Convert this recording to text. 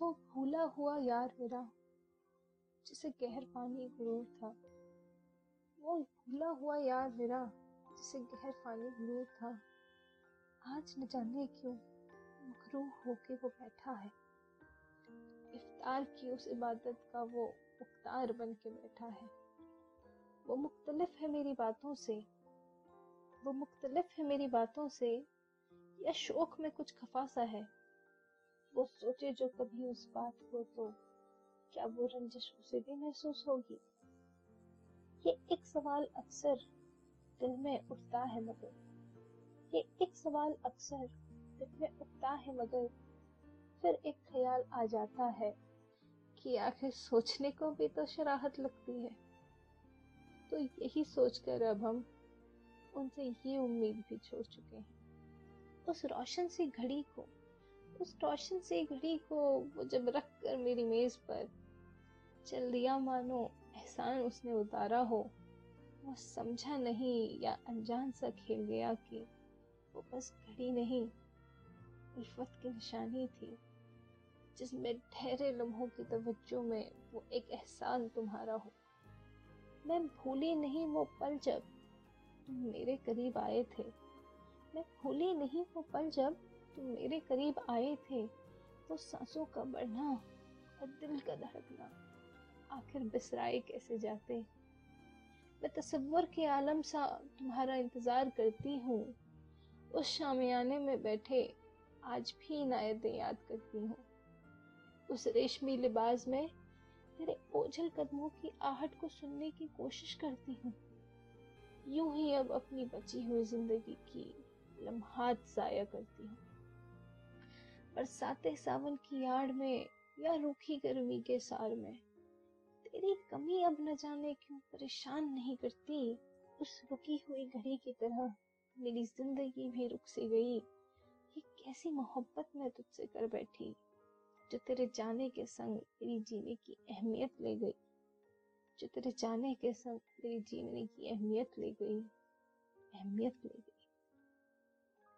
वो भूला हुआ यार मेरा, जिसे गहर पानी गुरूर था। वो भूला हुआ यार मेरा, जिसे गहर पानी गुरूर था। आज न जाने क्यों मकरूह होके वो बैठा है। इफ्तार की उस इबादत का वो मुख्तार बन के बैठा है। वो मुख्तलिफ़ है मेरी बातों से। वो मुख्तलिफ़ है मेरी बातों से। या शौक में कुछ खफा सा है। वो सोचे जो कभी उस बात को तो क्या वो रंजिश उसे भी महसूस होगी? ये एक सवाल अक्सर दिल में उठता है मगर, ये एक सवाल अक्सर दिल में उठता है मगर, फिर एक ख्याल आ जाता है कि आखिर सोचने को भी तो शराहत लगती है। तो यही सोचकर अब हम उनसे ये उम्मीद भी छोड़ चुके हैं। उस रोशन सी घड़ी को उस रोशन सी घड़ी को वो जब रख कर मेरी मेज पर, चल दिया मानो, एहसान उसने उतारा हो। वो समझा नहीं या अनजान सा खेल गया कि वो बस घड़ी नहीं उल्फत की निशानी थी जिसमें ठहरे लम्हों की तवज्जो में वो एक एहसान तुम्हारा हो। मैं भूली नहीं वो पल जब तुम मेरे करीब आए थे। मैं भूली नहीं वो पल जब तुम मेरे करीब आए थे तो सांसों का बढ़ना और दिल का धड़कना। आखिर बिसराए कैसे जाते? मैं तस्वर के आलम सा तुम्हारा इंतज़ार करती हूँ। उस शामियाने में बैठे आज भी इनायतें याद करती हूँ। उस रेशमी लिबास में तेरे ओझल कदमों की आहट को सुनने की कोशिश करती हूँ। यूँ ही अब अपनी बची हुई ज़िंदगी की लम्हात जाया करती हूँ। बरसाते सावन की आड़ में या रूखी गर्मी के सार में। तेरी कमी अब न जाने क्यों परेशान नहीं करती? उस रुकी हुई घड़ी की तरह मेरी ज़िंदगी भी रुक सी गई। ये कैसी मोहब्बत मैं तुझसे कर बैठी, जो तेरे जाने के संग मेरी जीने की अहमियत ले गई। जो तेरे जाने के संग मेरी जीने की अहमियत ले गई। अहमियत ले गई।